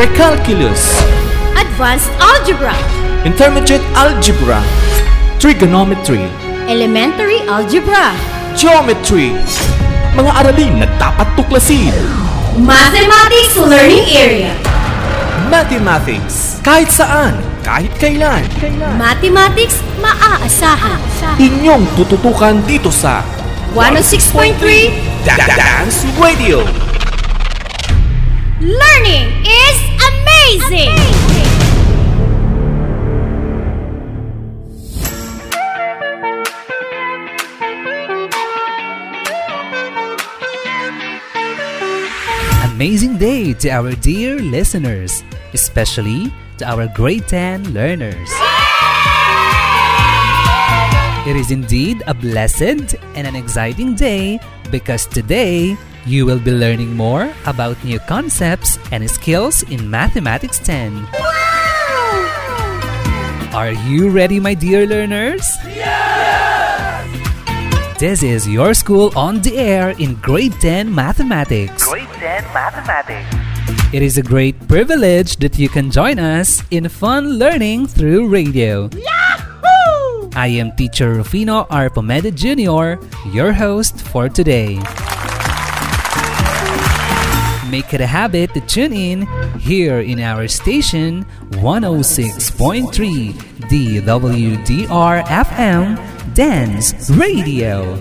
Precalculus, Advanced Algebra, Intermediate Algebra, Trigonometry, Elementary Algebra, Geometry, mga aralin na dapat tuklasin. Mathematics Learning Area, Mathematics, kahit saan, kahit kailan. Mathematics maaasahan. Inyong tututukan dito sa 106.3 Da- Da- Dance Radio. Learning is amazing! Amazing day to our dear listeners, especially to our grade 10 learners. It is indeed a blessed and an exciting day because today you will be learning more about new concepts and skills in Mathematics 10. Are you ready, my dear learners? Yes! This is your school on the air in grade 10 mathematics. Grade 10 Mathematics. It is a great privilege that you can join us in fun learning through radio. Yahoo! I am teacher Rufino R. Pomeda Jr., your host for today. Make it a habit to tune in here in our station 106.3 DWDR FM Dance Radio.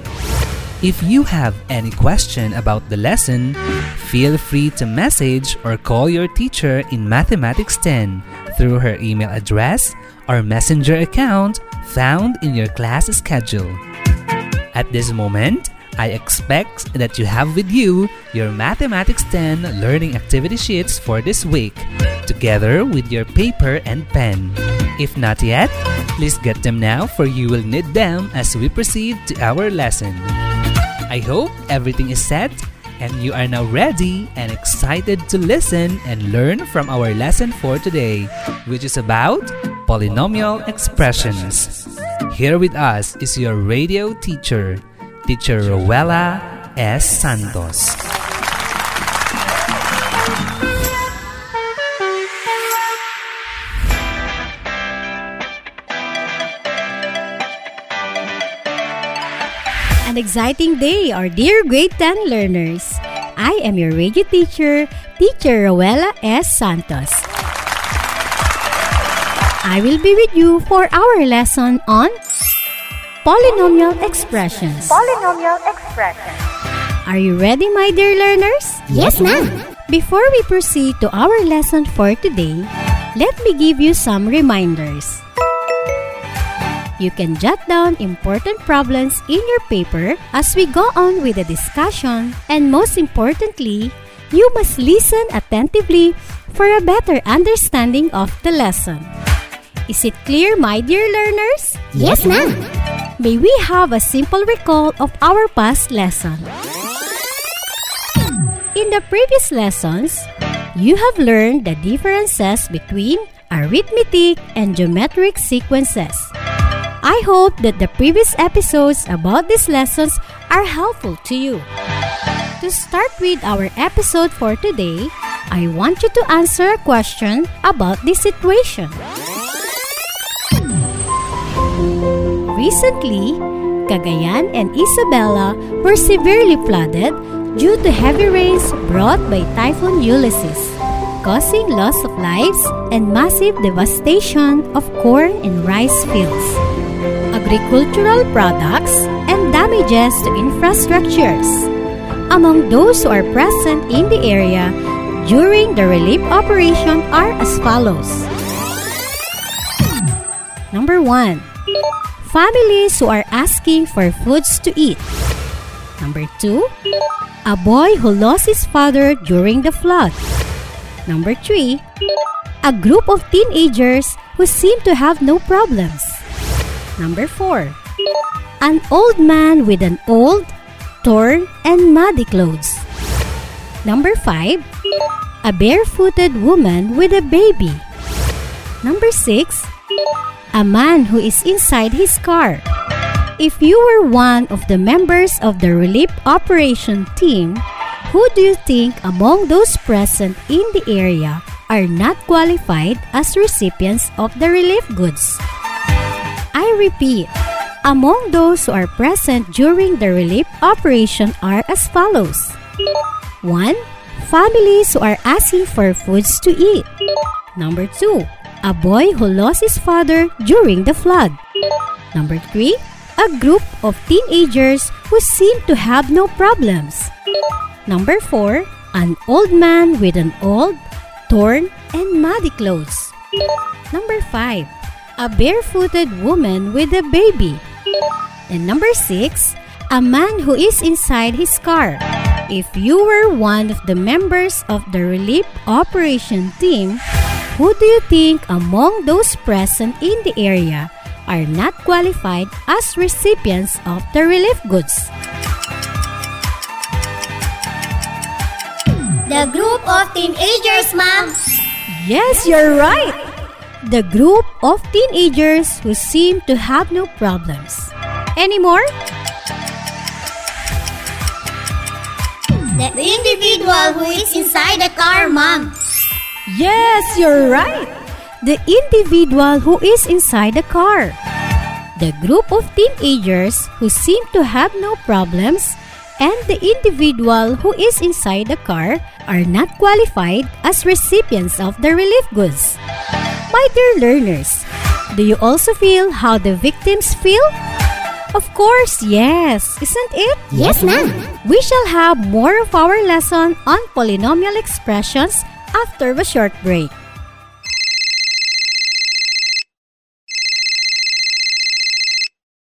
If you have any question about the lesson, feel free to message or call your teacher in Mathematics 10 through her email address or messenger account found in your class schedule. At this moment, I expect that you have with you your Mathematics 10 learning activity sheets for this week, together with your paper and pen. If not yet, please get them now for you will need them as we proceed to our lesson. I hope everything is set and you are now ready and excited to listen and learn from our lesson for today, which is about polynomial expressions. Here with us is your radio teacher, Teacher Rowella S. Santos. An exciting day, our dear grade 10 learners. I am your radio teacher, Teacher Rowella S. Santos. I will be with you for our lesson on polynomial expressions. Polynomial expression Are you ready, my dear learners? Yes, ma'am. Before we proceed to our lesson for today, let me give you some reminders. You can jot down important problems in your paper as we go on with the discussion, and most importantly, you must listen attentively for a better understanding of the lesson. Is it clear, my dear learners? Yes, ma'am. May we have a simple recall of our past lesson. In the previous lessons, you have learned the differences between arithmetic and geometric sequences. I hope that the previous episodes about these lessons are helpful to you. To start with our episode for today, I want you to answer a question about this situation. Recently, Cagayan and Isabela were severely flooded due to heavy rains brought by Typhoon Ulysses, causing loss of lives and massive devastation of corn and rice fields, agricultural products, and damages to infrastructures. Among those who are present in the area during the relief operation are as follows. Number 1. Families who are asking for foods to eat. Number 2. A boy who lost his father during the flood. Number 3. A group of teenagers who seem to have no problems. Number 4. An old man with an old, torn, and muddy clothes. Number 5. A barefooted woman with a baby. Number 6. A man who is inside his car. If you were one of the members of the relief operation team, who do you think among those present in the area are not qualified as recipients of the relief goods? I repeat, among those who are present during the relief operation are as follows 1. Families who are asking for foods to eat. Number 2. A boy who lost his father during the flood. Number 3. A group of teenagers who seem to have no problems. Number 4. An old man with an old, torn, and muddy clothes. Number 5. A barefooted woman with a baby. And number 6. A man who is inside his car. If you were one of the members of the relief operation team, who do you think among those present in the area are not qualified as recipients of the relief goods? The group of teenagers, ma'am. Yes, you're right. The group of teenagers who seem to have no problems. Any more? The individual who is inside the car, ma'am. Yes, you're right. The individual who is inside the car. The group of teenagers who seem to have no problems and the individual who is inside the car are not qualified as recipients of the relief goods. My dear learners, do you also feel how the victims feel? Of course, yes, isn't it? Yes, ma'am. We shall have more of our lesson on polynomial expressions after a short break.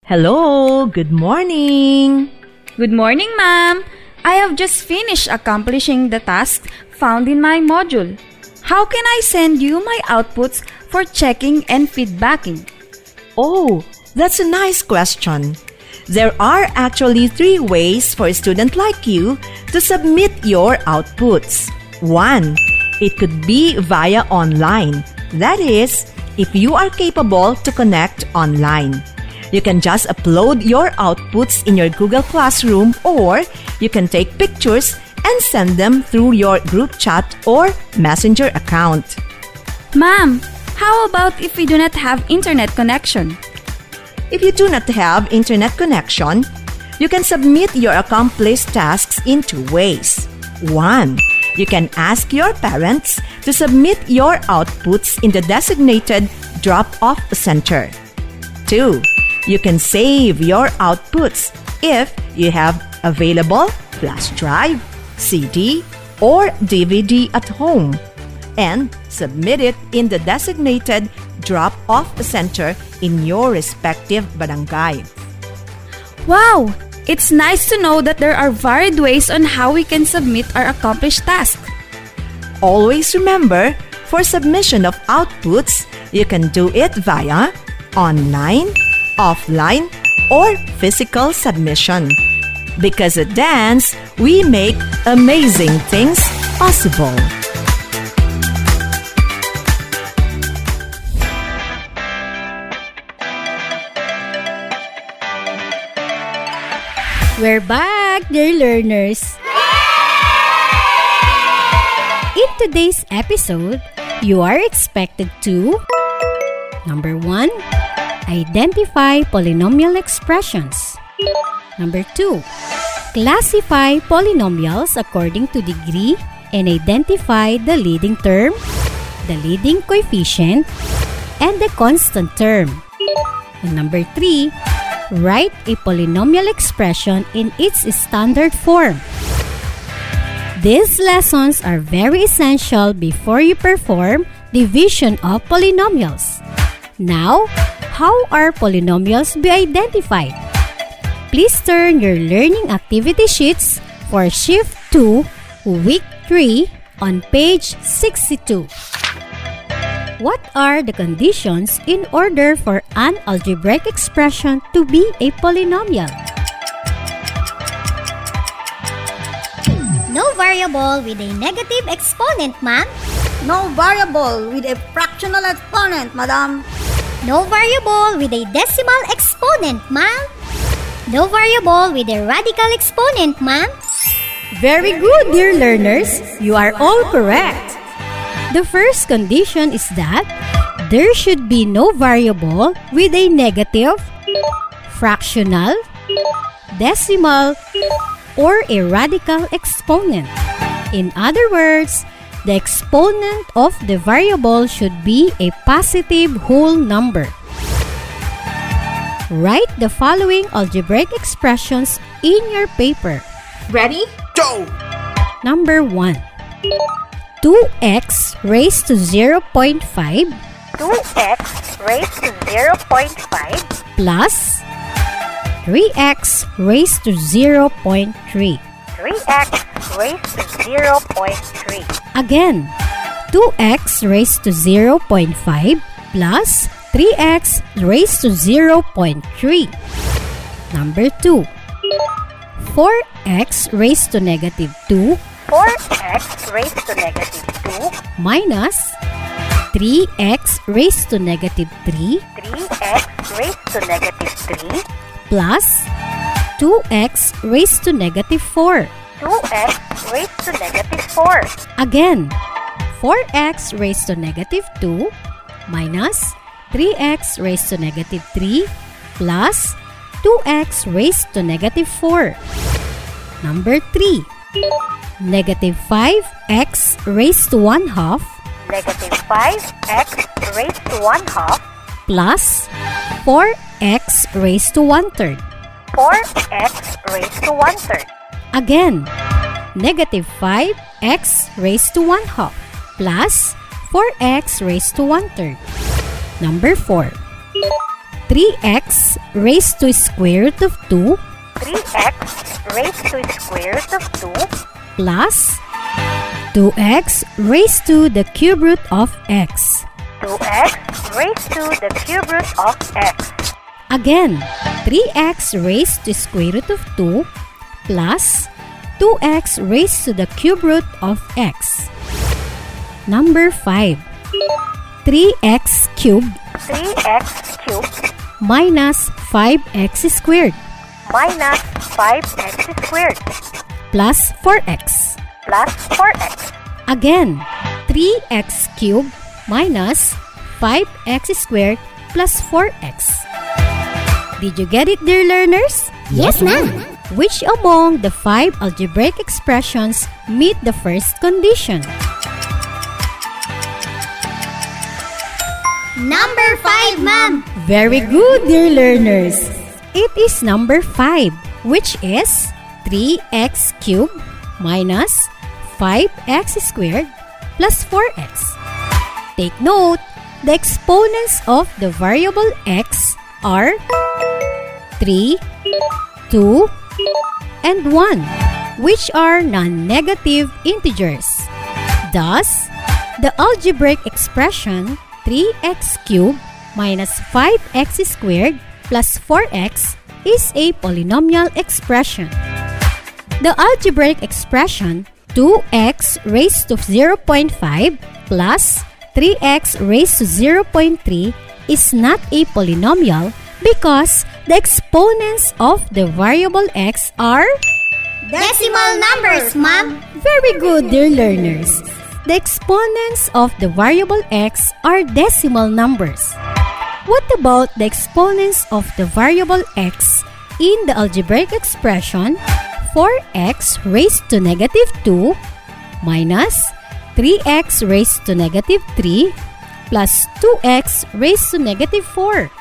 Hello, good morning. Good morning, ma'am. I have just finished accomplishing the task found in my module. How can I send you my outputs for checking and feedbacking? Oh, that's a nice question. There are actually three ways for a student like you to submit your outputs. One, it could be via online. That is, if you are capable to connect online. You can just upload your outputs in your Google Classroom or you can take pictures and send them through your group chat or messenger account. Ma'am, how about if we do not have internet connection? If you do not have internet connection, you can submit your accomplished tasks in two ways. One, you can ask your parents to submit your outputs in the designated drop off center. Two, you can save your outputs if you have available flash drive, CD, or DVD at home and submit it in the designated drop off center in your respective barangay. Wow! It's nice to know that there are varied ways on how we can submit our accomplished task. Always remember, for submission of outputs, you can do it via online, offline, or physical submission. Because at Dance, we make amazing things possible. We're back, dear learners. In today's episode, you are expected to Number 1, identify polynomial expressions. Number 2, classify polynomials according to degree and identify the leading term, the leading coefficient, and the constant term. And number 3, write a polynomial expression in its standard form. These lessons are very essential before you perform division of polynomials. Now, how are polynomials be identified? Please turn your learning activity sheets for Shift 2, Week 3 on page 62. What are the conditions in order for an algebraic expression to be a polynomial? No variable with a negative exponent, ma'am. No variable with a fractional exponent, madam. No variable with a decimal exponent, ma'am. No variable with a radical exponent, ma'am. Very good, dear learners. You are all correct. The first condition is that there should be no variable with a negative, fractional, decimal, or a radical exponent. In other words, the exponent of the variable should be a positive whole number. Write the following algebraic expressions in your paper. Ready? Go! Number 1. 2x raised to 0.5 2x raised to 0.5 plus 3x raised to 0.3. 3x raised to 0.3 Again, 2x raised to 0.5 plus 3x raised to 0.3. Number 2. 4x raised to negative 2 4x raised to negative 2 minus 3x raised to negative 3 3x raised to negative 3 plus 2x raised to negative 4. 2x raised to negative 4 Again, 4x raised to negative 2 minus 3x raised to negative 3 plus 2x raised to negative 4. Number 3. Negative 5x raised to 1 half negative 5x raised to 1 half plus 4x raised to 1 third. 4x raised to 1 third Again, negative 5x raised to 1 half plus 4x raised to 1 third. Number 4. 3x raised to square root of 2 3x raised to square root of 2 plus 2x raised to the cube root of x. 2x raised to the cube root of x Again, 3x raised to square root of 2 plus 2x raised to the cube root of x. Number 5. 3x cubed 3x cubed minus 5x squared minus 5x squared plus 4x. plus 4x Again, 3x cubed minus 5x squared plus 4x. Did you get it, dear learners? Yes, ma'am. Which among the five algebraic expressions meet the first condition? Number 5, ma'am. Very good, dear learners. It is number 5, which is 3x cubed minus 5x squared plus 4x. Take note, the exponents of the variable x are 3, 2, and 1, which are non-negative integers. Thus, the algebraic expression 3x cubed minus 5x squared plus 4x is a polynomial expression. The algebraic expression 2x raised to 0.5 plus 3x raised to 0.3 is not a polynomial because the exponents of the variable x are Decimal numbers, ma'am. very good, dear learners. The exponents of the variable x are decimal numbers. What about the exponents of the variable x in the algebraic expression 4x raised to negative 2 minus 3x raised to negative 3 plus 2x raised to negative 4?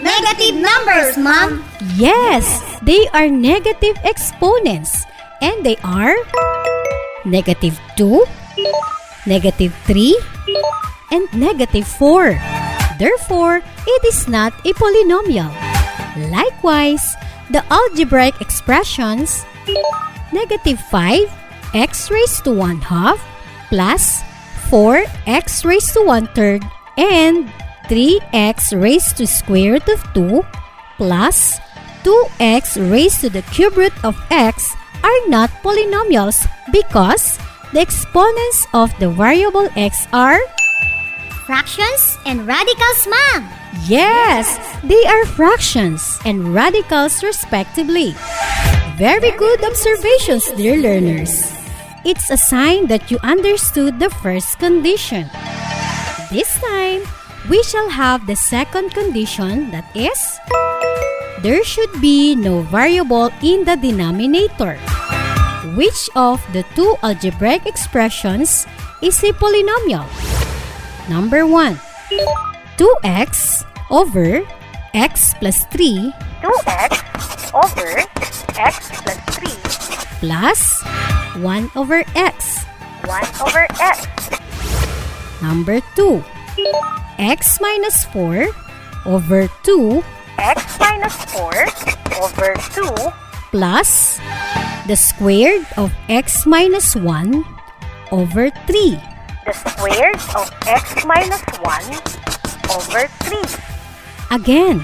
Negative numbers, Mom! Yes, they are negative exponents and they are negative 2, negative 3, and negative 4. Therefore, it is not a polynomial. Likewise, the algebraic expressions negative 5 x raised to 1 half plus 4x raised to 1 third and 3x raised to square root of 2 plus 2x raised to the cube root of x are not polynomials because the exponents of the variable x are Fractions and radicals, ma'am. Yes, they are fractions and radicals respectively. Very good observations, dear learners. It's a sign that you understood the first condition. This time, we shall have the second condition that is there should be no variable in the denominator. Which of the two algebraic expressions is a polynomial? Number 1. 2x over x plus 3 2x over x plus 3 plus 1 over x. 1 over x. Number 2. x minus 4 over 2 x minus 4 over 2 plus the squared of x minus 1 over 3. the squared of x minus 1 over 3. Again,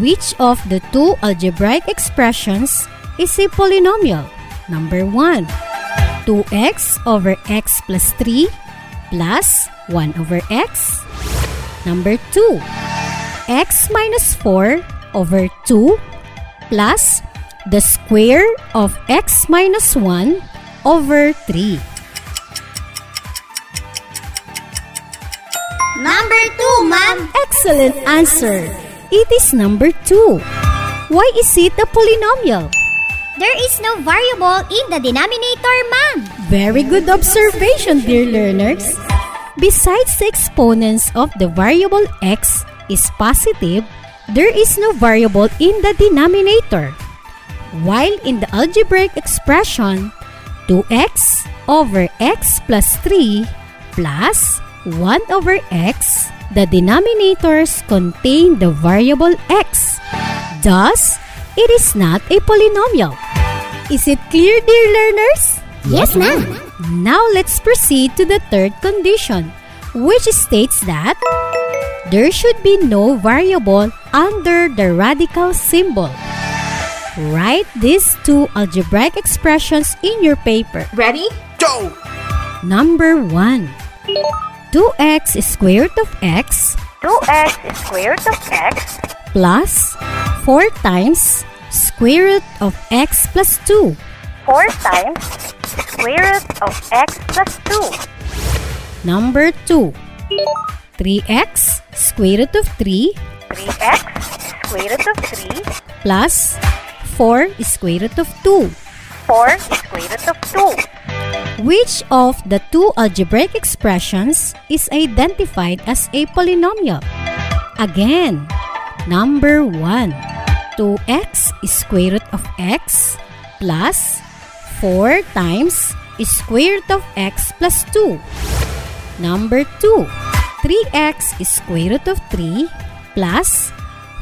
which of the two algebraic expressions is a polynomial? Number 1. 2x over x plus 3 plus 1 over x. Number 2. x minus 4 over 2 plus the square of x minus 1 over 3. Number 2, ma'am. Excellent answer. It is number 2. Why is it a polynomial? There is no variable in the denominator, ma'am. Very good observation, dear learners. Besides the exponents of the variable x is positive, there is no variable in the denominator. While in the algebraic expression, 2x over x plus 3 plus 1 over x, the denominators contain the variable x. Thus, it is not a polynomial. Is it clear, dear learners? Yes, ma'am. Now let's proceed to the third condition, which states that there should be no variable under the radical symbol. Write these two algebraic expressions in your paper. Ready? Go! Number 1. 2x square root of x 2x square root of x plus 4 times square root of x plus 2 4 times square root of x plus 2. Number 2. 3x square root of 3 3x square root of 3 plus 4 square root of 2. 4 square root of 2. Which of the two algebraic expressions is identified as a polynomial? Again, number 1. 2x square root of x plus 4 times square root of x plus 2. Number 2. 3x square root of 3 plus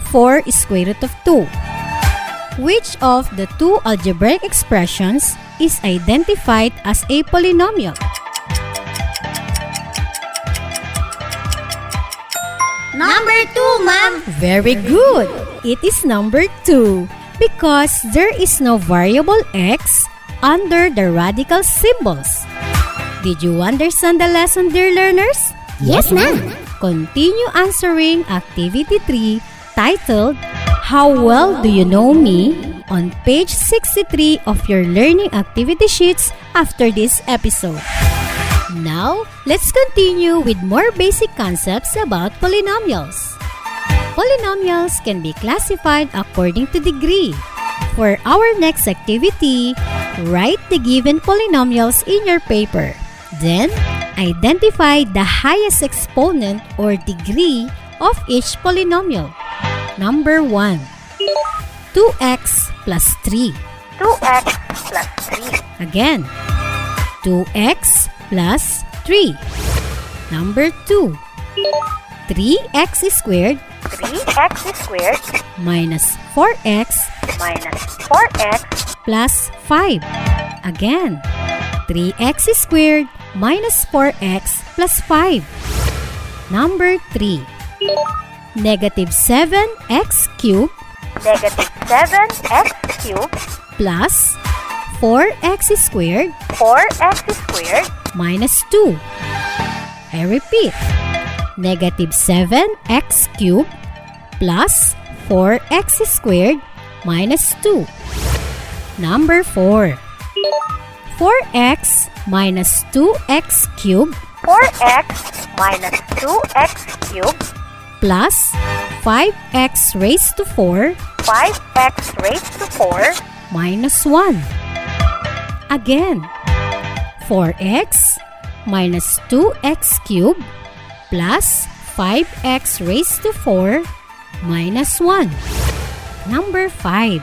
4 square root of 2. Which of the two algebraic expressions is identified as a polynomial? Number 2, ma'am. Very good. It is number 2 because there is no variable x under the radical symbols. Did you understand the lesson, dear learners? Yes, ma'am. Continue answering activity 3 titled How Well Do You Know Me on page 63 of your learning activity sheets after this episode. Now, let's continue with more basic concepts about polynomials. Polynomials can be classified according to degree. For our next activity, write the given polynomials in your paper. Then, identify the highest exponent or degree of each polynomial. Number 1. 2x plus 3. 2x plus 3. Again, 2x plus 3. Number 2. 3x squared 3x squared minus 4x minus 4x plus 5. Again, 3x squared minus 4x plus 5. Number 3. Negative 7x cubed negative 7x cubed plus 4x squared 4x squared minus 2. I repeat, negative 7x cubed plus 4x squared minus 2. Number 4. 4x minus 2x cubed 4x minus 2x cubed plus 5x raised to 4 5x raised to 4 minus 1. Again, 4x minus 2x cubed plus 5x raised to 4 minus 1. Number 5.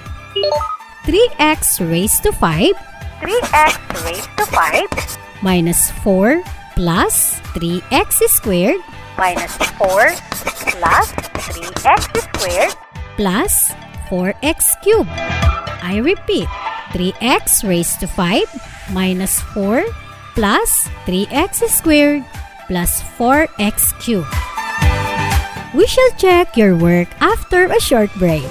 3x raised to 5 3x raised to 5 minus 4 plus 3x squared minus 4 plus 3x squared plus 4x cubed. I repeat, 3x raised to 5 minus 4 plus 3x squared plus 4x cubed. We shall check your work after a short break.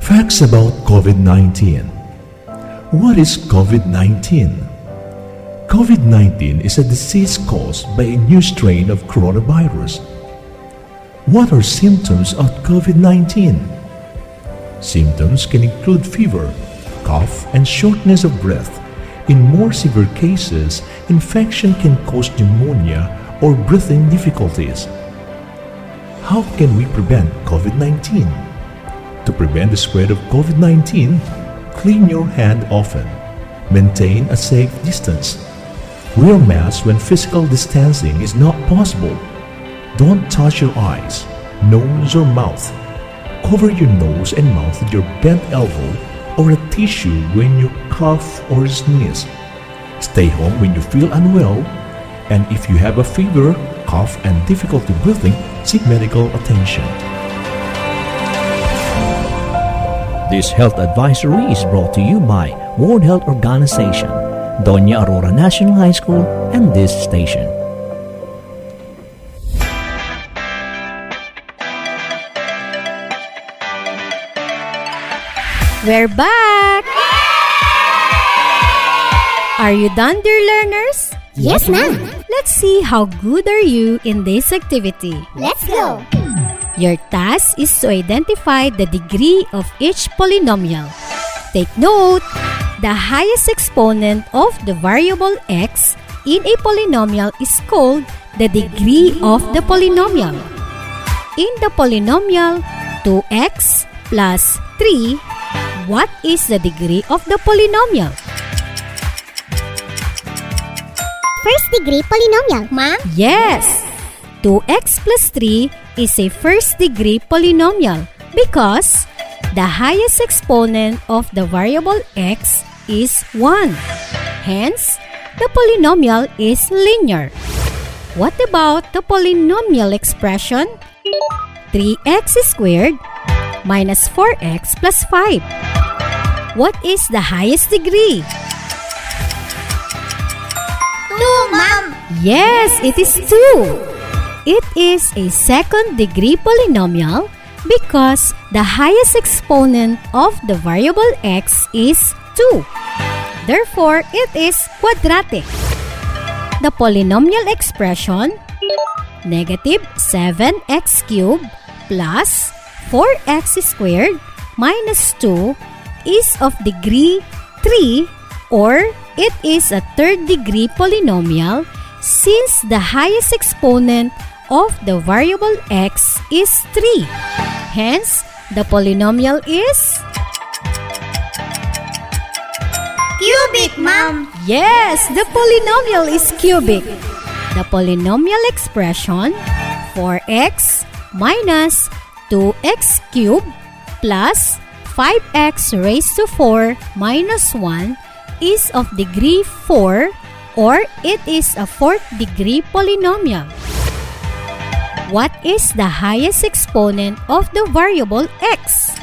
Facts about COVID 19. What is COVID 19? COVID 19 is a disease caused by a new strain of coronavirus. What are symptoms of COVID 19? Symptoms can include fever, cough, and shortness of breath. In more severe cases, infection can cause pneumonia or breathing difficulties. How can we prevent COVID 19? To prevent the spread of COVID 19, clean your hand often. Maintain a safe distance. Wear masks when physical distancing is not possible. Don't touch your eyes, nose, or mouth. Cover your nose and mouth with your bent elbow or a tissue when you cough or sneeze. Stay home when you feel unwell, and if you have a fever, cough, and difficulty breathing, seek medical attention. This health advisory is brought to you by World Health Organization, Doña Aurora National High School, and this station. We're back! Are you done, dear learners? Yes, ma'am. Let's see how good are you in this activity. Let's go. Your task is to identify the degree of each polynomial. Take note, the highest exponent of the variable x in a polynomial is called the degree of the polynomial. In the polynomial 2x plus 3, what is the degree of the polynomial? First degree polynomial, ma'am. Yes! 2x plus 3 is a first degree polynomial because the highest exponent of the variable x is 1. Hence, the polynomial is linear. What about the polynomial expression? 3x squared minus 4x plus 5. What is the highest degree? 2, ma'am. Yes, it is 2. It is a second degree polynomial because the highest exponent of the variable x is 2. Therefore, it is quadratic. The polynomial expression negative 7x cubed plus 4x squared minus 2 is of degree 3 or it is a third degree polynomial since the highest exponent of the variable x is 3. Hence, the polynomial is Cubic, ma'am. Yes, the polynomial is cubic. The polynomial expression 4x minus 2x cubed plus 5x raised to 4 minus 1 is of degree 4 or it is a fourth degree polynomial. What is the highest exponent of the variable x?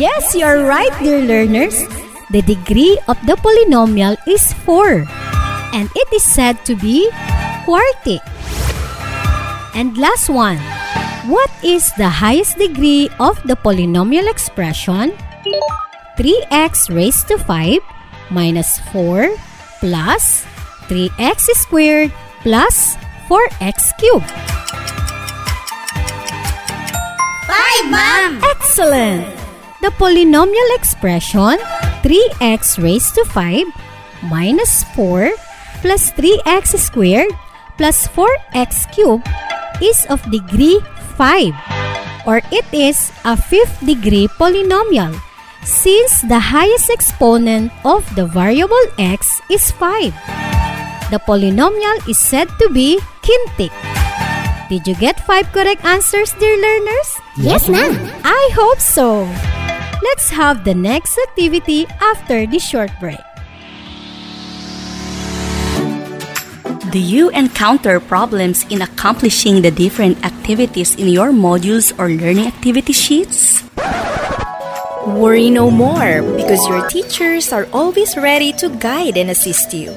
Yes, you're right, dear learners. The degree of the polynomial is 4, and it is said to be quartic. And last one. What is the highest degree of the polynomial expression? 3x raised to 5 minus 4 plus 3x squared plus 4x cubed. 5, ma'am! Excellent! The polynomial expression 3x raised to 5 minus 4 plus 3x squared plus 4x cubed is of degree 5 or it is a fifth degree polynomial since the highest exponent of the variable x is 5. The polynomial is said to be quintic. Did you get 5 correct answers, dear learners? Yes, ma'am. I hope so. Let's have the next activity after this short break. Do you encounter problems in accomplishing the different activities in your modules or learning activity sheets? Worry no more because your teachers are always ready to guide and assist you.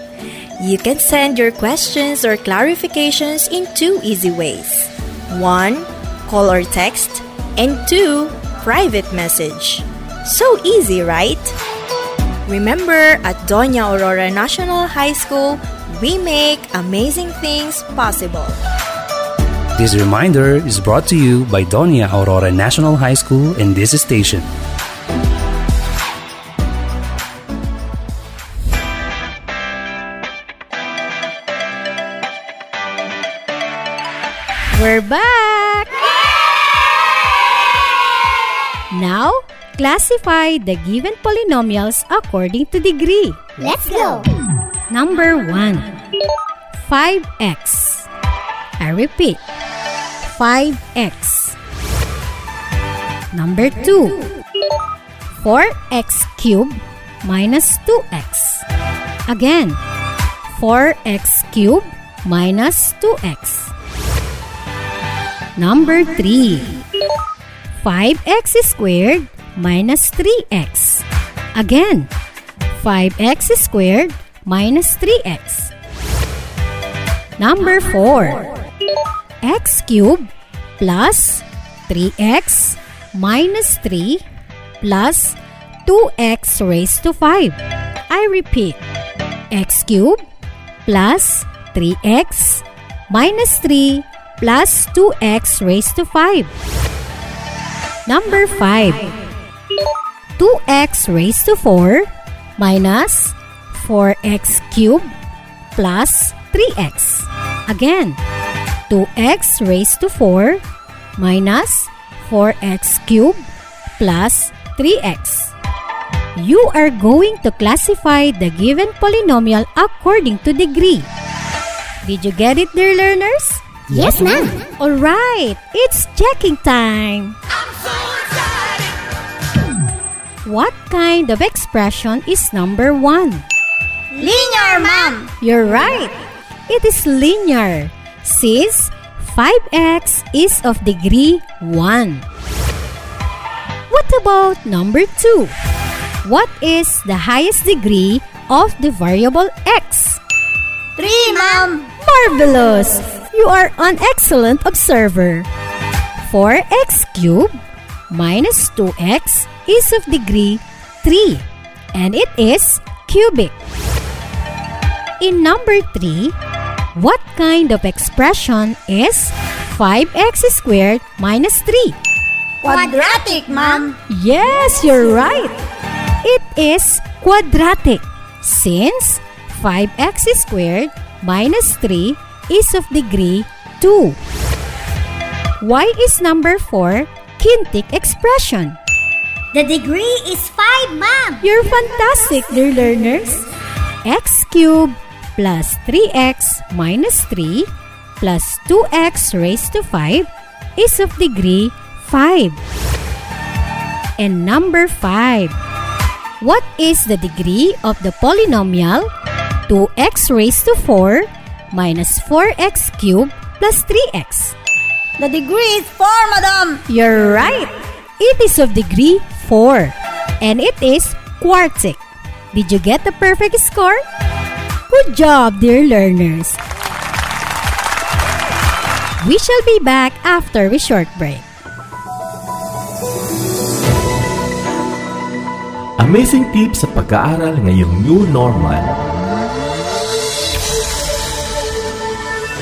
You can send your questions or clarifications in two easy ways. One, call or text, and two, private message. So easy, right? Remember, at Doña Aurora National High School, we make amazing things possible. This reminder is brought to you by Doña Aurora National High School and this station. We're back! Now, classify the given polynomials according to degree. Let's go! Number 1 5x. I repeat 5x. Number 2 4x cubed minus 2x. Again 4x cubed minus 2x. Number 3 5x squared minus 3x. Again 5x squared minus 3x. Number 4. x cubed plus 3x minus 3 plus 2x raised to 5. I repeat. x cubed plus 3x minus 3 plus 2x raised to 5. Number 5. 2x raised to 4 minus 4x cubed plus 3x. Again, 2x raised to 4 minus 4x cubed plus 3x. You are going to classify the given polynomial according to degree. Did you get it, dear learners? Yes, ma'am. All right, it's checking time. What kind of expression is number one? Linear, ma'am. You're right. It is linear since 5x is of degree 1. What about number 2? What is the highest degree of the variable x? 3, ma'am. Marvelous! You are an excellent observer. 4x cubed minus 2x is of degree 3 and it is cubic. In number 3, what kind of expression is 5x squared minus 3? Quadratic, ma'am. Yes, you're right. It is quadratic since 5x squared minus 3 is of degree 2. Why is number 4 kintic expression? The degree is 5, ma'am. You're fantastic, dear learners. x cubed plus 3x minus 3 plus 2x raised to 5 is of degree 5. And number 5. What is the degree of the polynomial 2x raised to 4 minus 4x cubed plus 3x? The degree is 4, madam. You're right. It is of degree 4. And it is quartic. Did you get the perfect score? Good job, dear learners! We shall be back after a short break. Amazing tips sa pag-aaral ngayong new normal.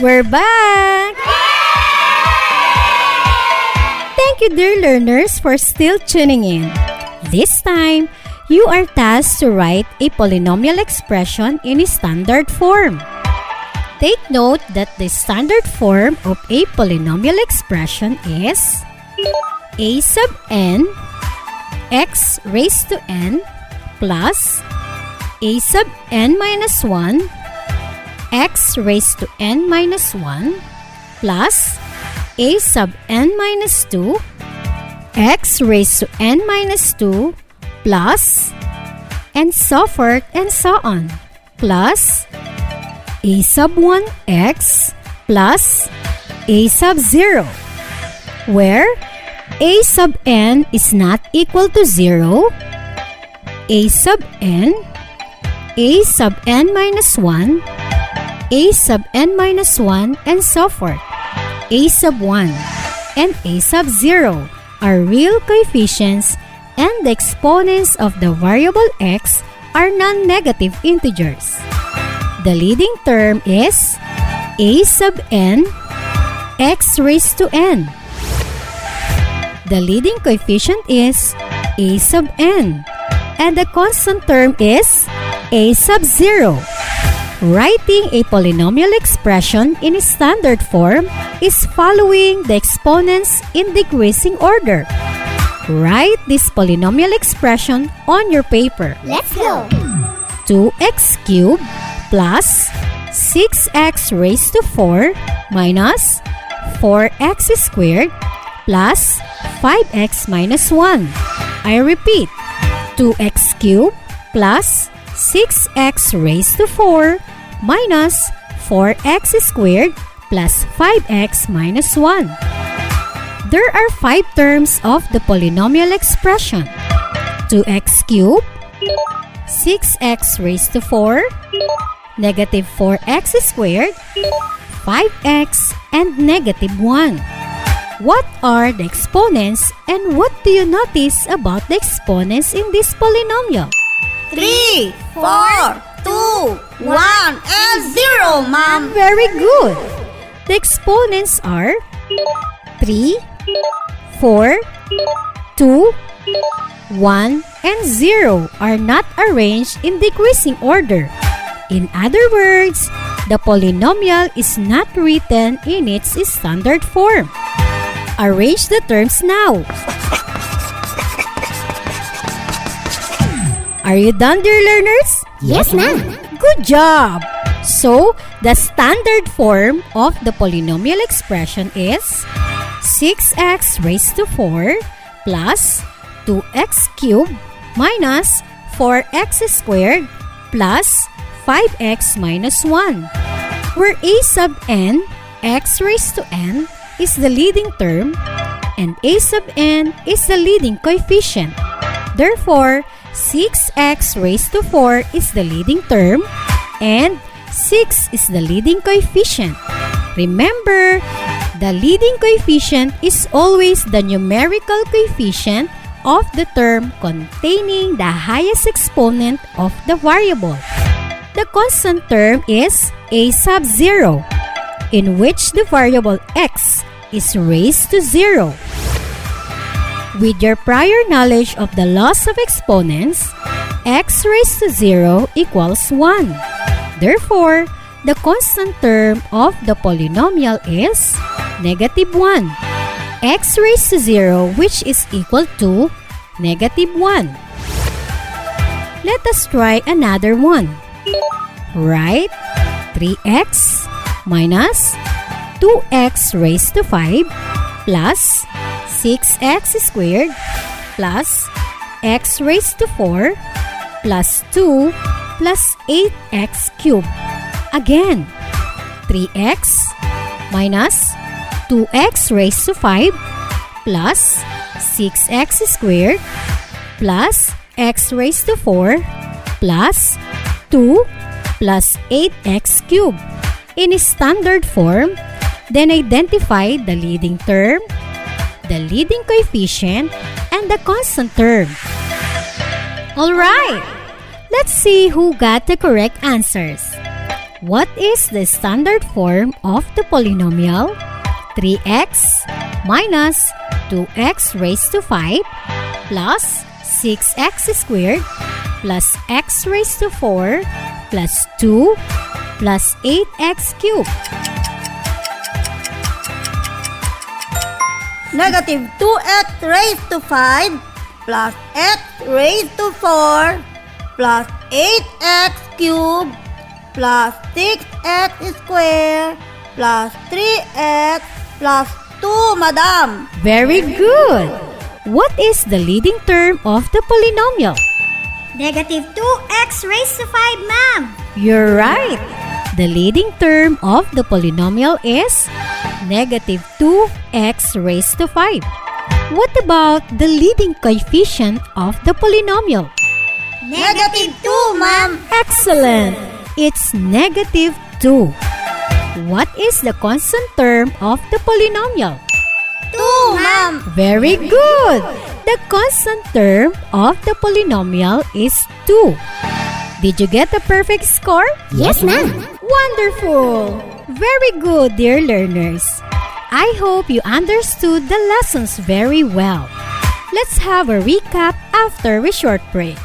We're back! Thank you, dear learners, for still tuning in. This time, you are tasked to write a polynomial expression in a standard form. Take note that the standard form of a polynomial expression is a sub n x raised to n plus a sub n minus 1 x raised to n minus 1 plus a sub n minus 2 x raised to n minus 2 plus and so forth and so on. Plus a sub 1 x plus a sub 0 where a sub n is not equal to 0 a sub n a sub n minus 1 a sub n minus 1 and so forth. a sub 1 and a sub 0 are real coefficients and the exponents of the variable x are non-negative integers. The leading term is a sub n x raised to n. The leading coefficient is a sub n and the constant term is a sub 0. Writing a polynomial expression in standard form is following the exponents in decreasing order. Write this polynomial expression on your paper. Let's go! 2x cubed plus 6x raised to 4 minus 4x squared plus 5x minus 1. I repeat, 2x cubed plus 6x raised to 4 minus 4x squared plus 5x minus 1. There are five terms of the polynomial expression. 2x cubed, 6x raised to 4, negative 4x squared, 5x, and negative 1. What are the exponents and what do you notice about the exponents in this polynomial? 3, 4, 2, 1, and 0, ma'am. Very good. The exponents are 3, 4, 2, 1, and 0 are not arranged in decreasing order. In other words, the polynomial is not written in its standard form. Arrange the terms now. Are you done, dear learners? Yes, ma'am. Good job! So, the standard form of the polynomial expression is 6x raised to 4 plus 2x cubed minus 4x squared plus 5x minus 1, where a sub n, x raised to n, is the leading term and a sub n is the leading coefficient. Therefore, 6x raised to 4 is the leading term and 6 is the leading coefficient. Remember, the leading coefficient is always the numerical coefficient of the term containing the highest exponent of the variable. The constant term is a sub 0, in which the variable x is raised to 0. With your prior knowledge of the laws of exponents, x raised to 0 equals 1. Therefore, the constant term of the polynomial is negative 1. x raised to 0 which is equal to negative 1. Let us try another one. Write 3x minus 2x raised to 5 plus 6x squared plus x raised to 4 plus 2 plus 8x cubed. Again, 3x minus 2x raised to 5 plus 6x squared plus x raised to 4 plus 2 plus 8x cubed. In standard form, then identify the leading term, the leading coefficient, and the constant term. Alright, let's see who got the correct answers. What is the standard form of the polynomial? 3x minus 2x raised to 5 plus 6x squared plus x raised to 4 plus 2 plus 8x cubed. Negative 2x raised to 5 plus x raised to 4 plus 8x cubed plus 6x squared plus 3x plus 2, madam. Very good. What is the leading term of the polynomial? Negative 2x raised to 5, ma'am. You're right. The leading term of the polynomial is negative 2x raised to 5. What about the leading coefficient of the polynomial? Negative 2, ma'am. Excellent! It's negative 2. What is the constant term of the polynomial? 2, ma'am. Very good! The constant term of the polynomial is 2. Did you get the perfect score? Yes, ma'am. Wonderful! Very good, dear learners. I hope you understood the lessons very well. Let's have a recap after a short break.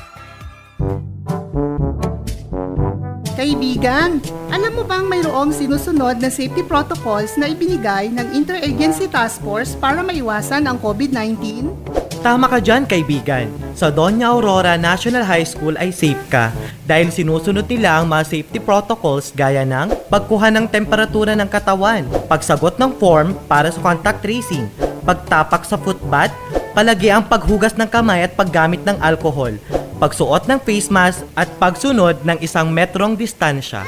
Kaibigan, alam mo bang mayroong sinusunod na safety protocols na ibinigay ng Interagency Task Force para maiwasan ang COVID-19? Tama ka dyan, kaibigan. Sa Doña Aurora National High School ay safe ka dahil sinusunod nila ang mga safety protocols gaya ng pagkuha ng temperatura ng katawan, pagsagot ng form para sa contact tracing, pagtapak sa footbath, palagi ang paghugas ng kamay at paggamit ng alcohol, pagsuot ng face mask at pagsunod ng isang metrong distansya.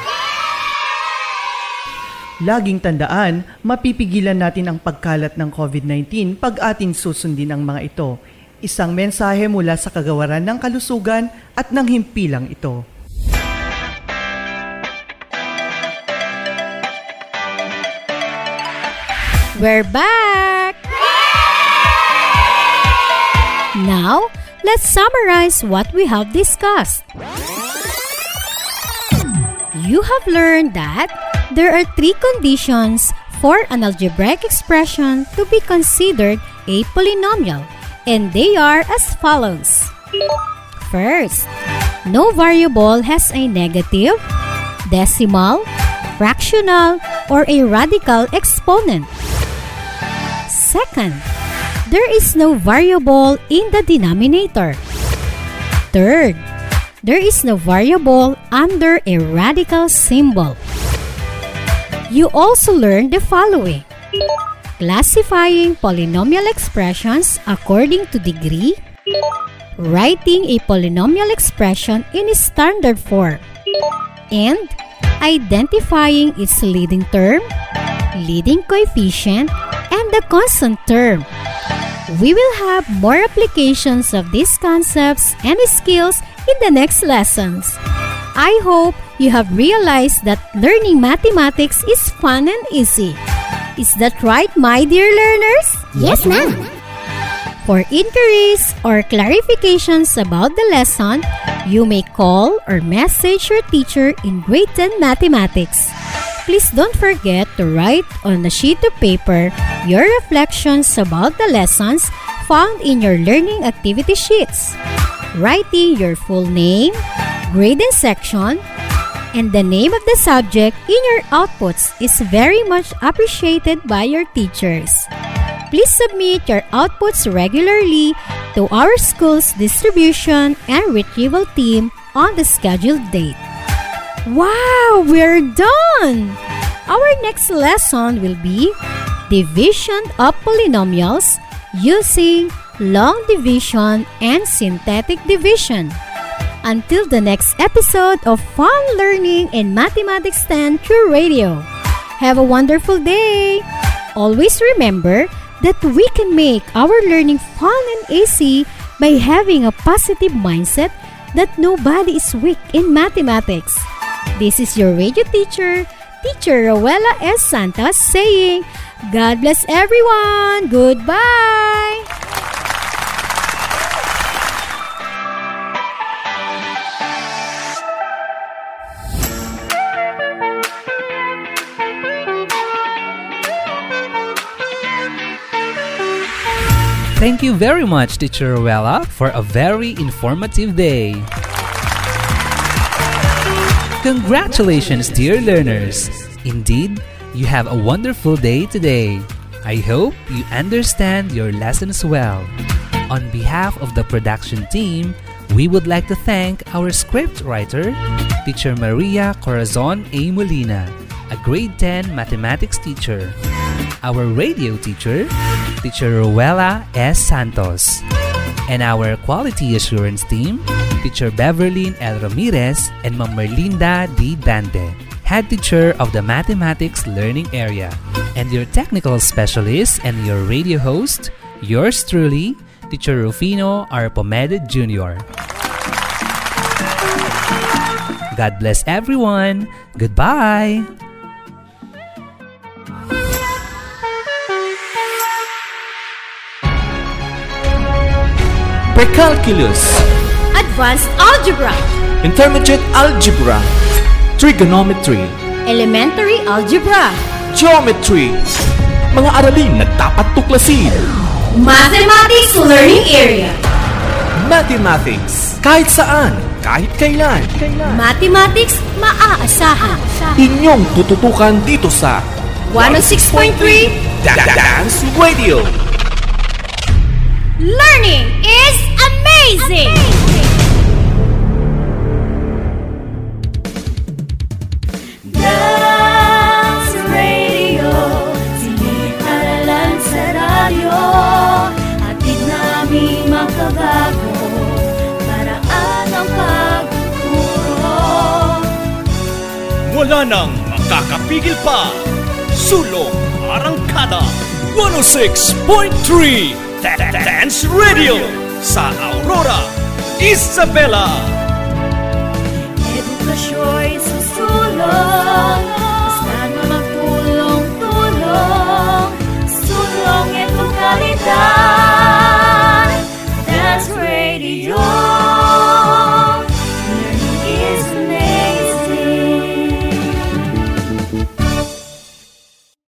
Laging tandaan, mapipigilan natin ang pagkalat ng COVID-19 pag atin susundin ang mga ito. Isang mensahe mula sa kagawaran ng kalusugan at ng himpilang ito. We're back! Now, let's summarize what we have discussed. You have learned that there are three conditions for an algebraic expression to be considered a polynomial, and they are as follows. First, no variable has a negative, decimal, fractional, or a radical exponent. Second, there is no variable in the denominator. Third, there is no variable under a radical symbol. You also learned the following. Classifying polynomial expressions according to degree, writing a polynomial expression in standard form, and identifying its leading term, leading coefficient, and the constant term. We will have more applications of these concepts and skills in the next lessons. I hope you have realized that learning mathematics is fun and easy. Is that right, my dear learners? Yes, ma'am. For inquiries or clarifications about the lesson, you may call or message your teacher in grade 10 mathematics. Please don't forget to write on a sheet of paper your reflections about the lessons found in your learning activity sheets. Writing your full name, grade and section, and the name of the subject in your outputs is very much appreciated by your teachers. Please submit your outputs regularly to our school's distribution and retrieval team on the scheduled date. Wow, we're done! Our next lesson will be division of polynomials using long division and synthetic division. Until the next episode of Fun Learning in Mathematics 10 through radio. Have a wonderful day! Always remember that we can make our learning fun and easy by having a positive mindset that nobody is weak in mathematics. This is your radio teacher, Teacher Rowella S. Santos saying, God bless everyone! Goodbye! Thank you very much, Teacher Rowella, for a very informative day. Congratulations, dear learners! Indeed, you have a wonderful day today. I hope you understand your lessons well. On behalf of the production team, we would like to thank our script writer, Teacher Maria Corazon A. Molina, a grade 10 mathematics teacher, our radio teacher, Teacher Rowella S. Santos, and our quality assurance team, Teacher Beverlyn L. Ramirez and Ma'am Merlinda D. Dante, head teacher of the Mathematics Learning Area, and your technical specialist and your radio host, yours truly, Teacher Rufino R. Pomede Jr. God bless everyone. Goodbye. Precalculus, Advanced Algebra, Intermediate Algebra, Trigonometry, Elementary Algebra, Geometry, mga aralin na dapat tuklasin. Mathematics Learning Area, Mathematics, kahit saan, kahit kailan. Mathematics maaasahan. Inyong tututukan dito sa 106.3 Da- Da- Dance Radio. Learning is amazing! Dance Radio Silip aralan sa radyo Hatid namin makabago Wala nang makakapigil pa. Sulong Arangkada 106.3 Da- Da- Dance Radio sa Aurora, Isabela. Edukasyo'y susulong Basta na magtulong-tulong Sulong edukalidad Dance Radio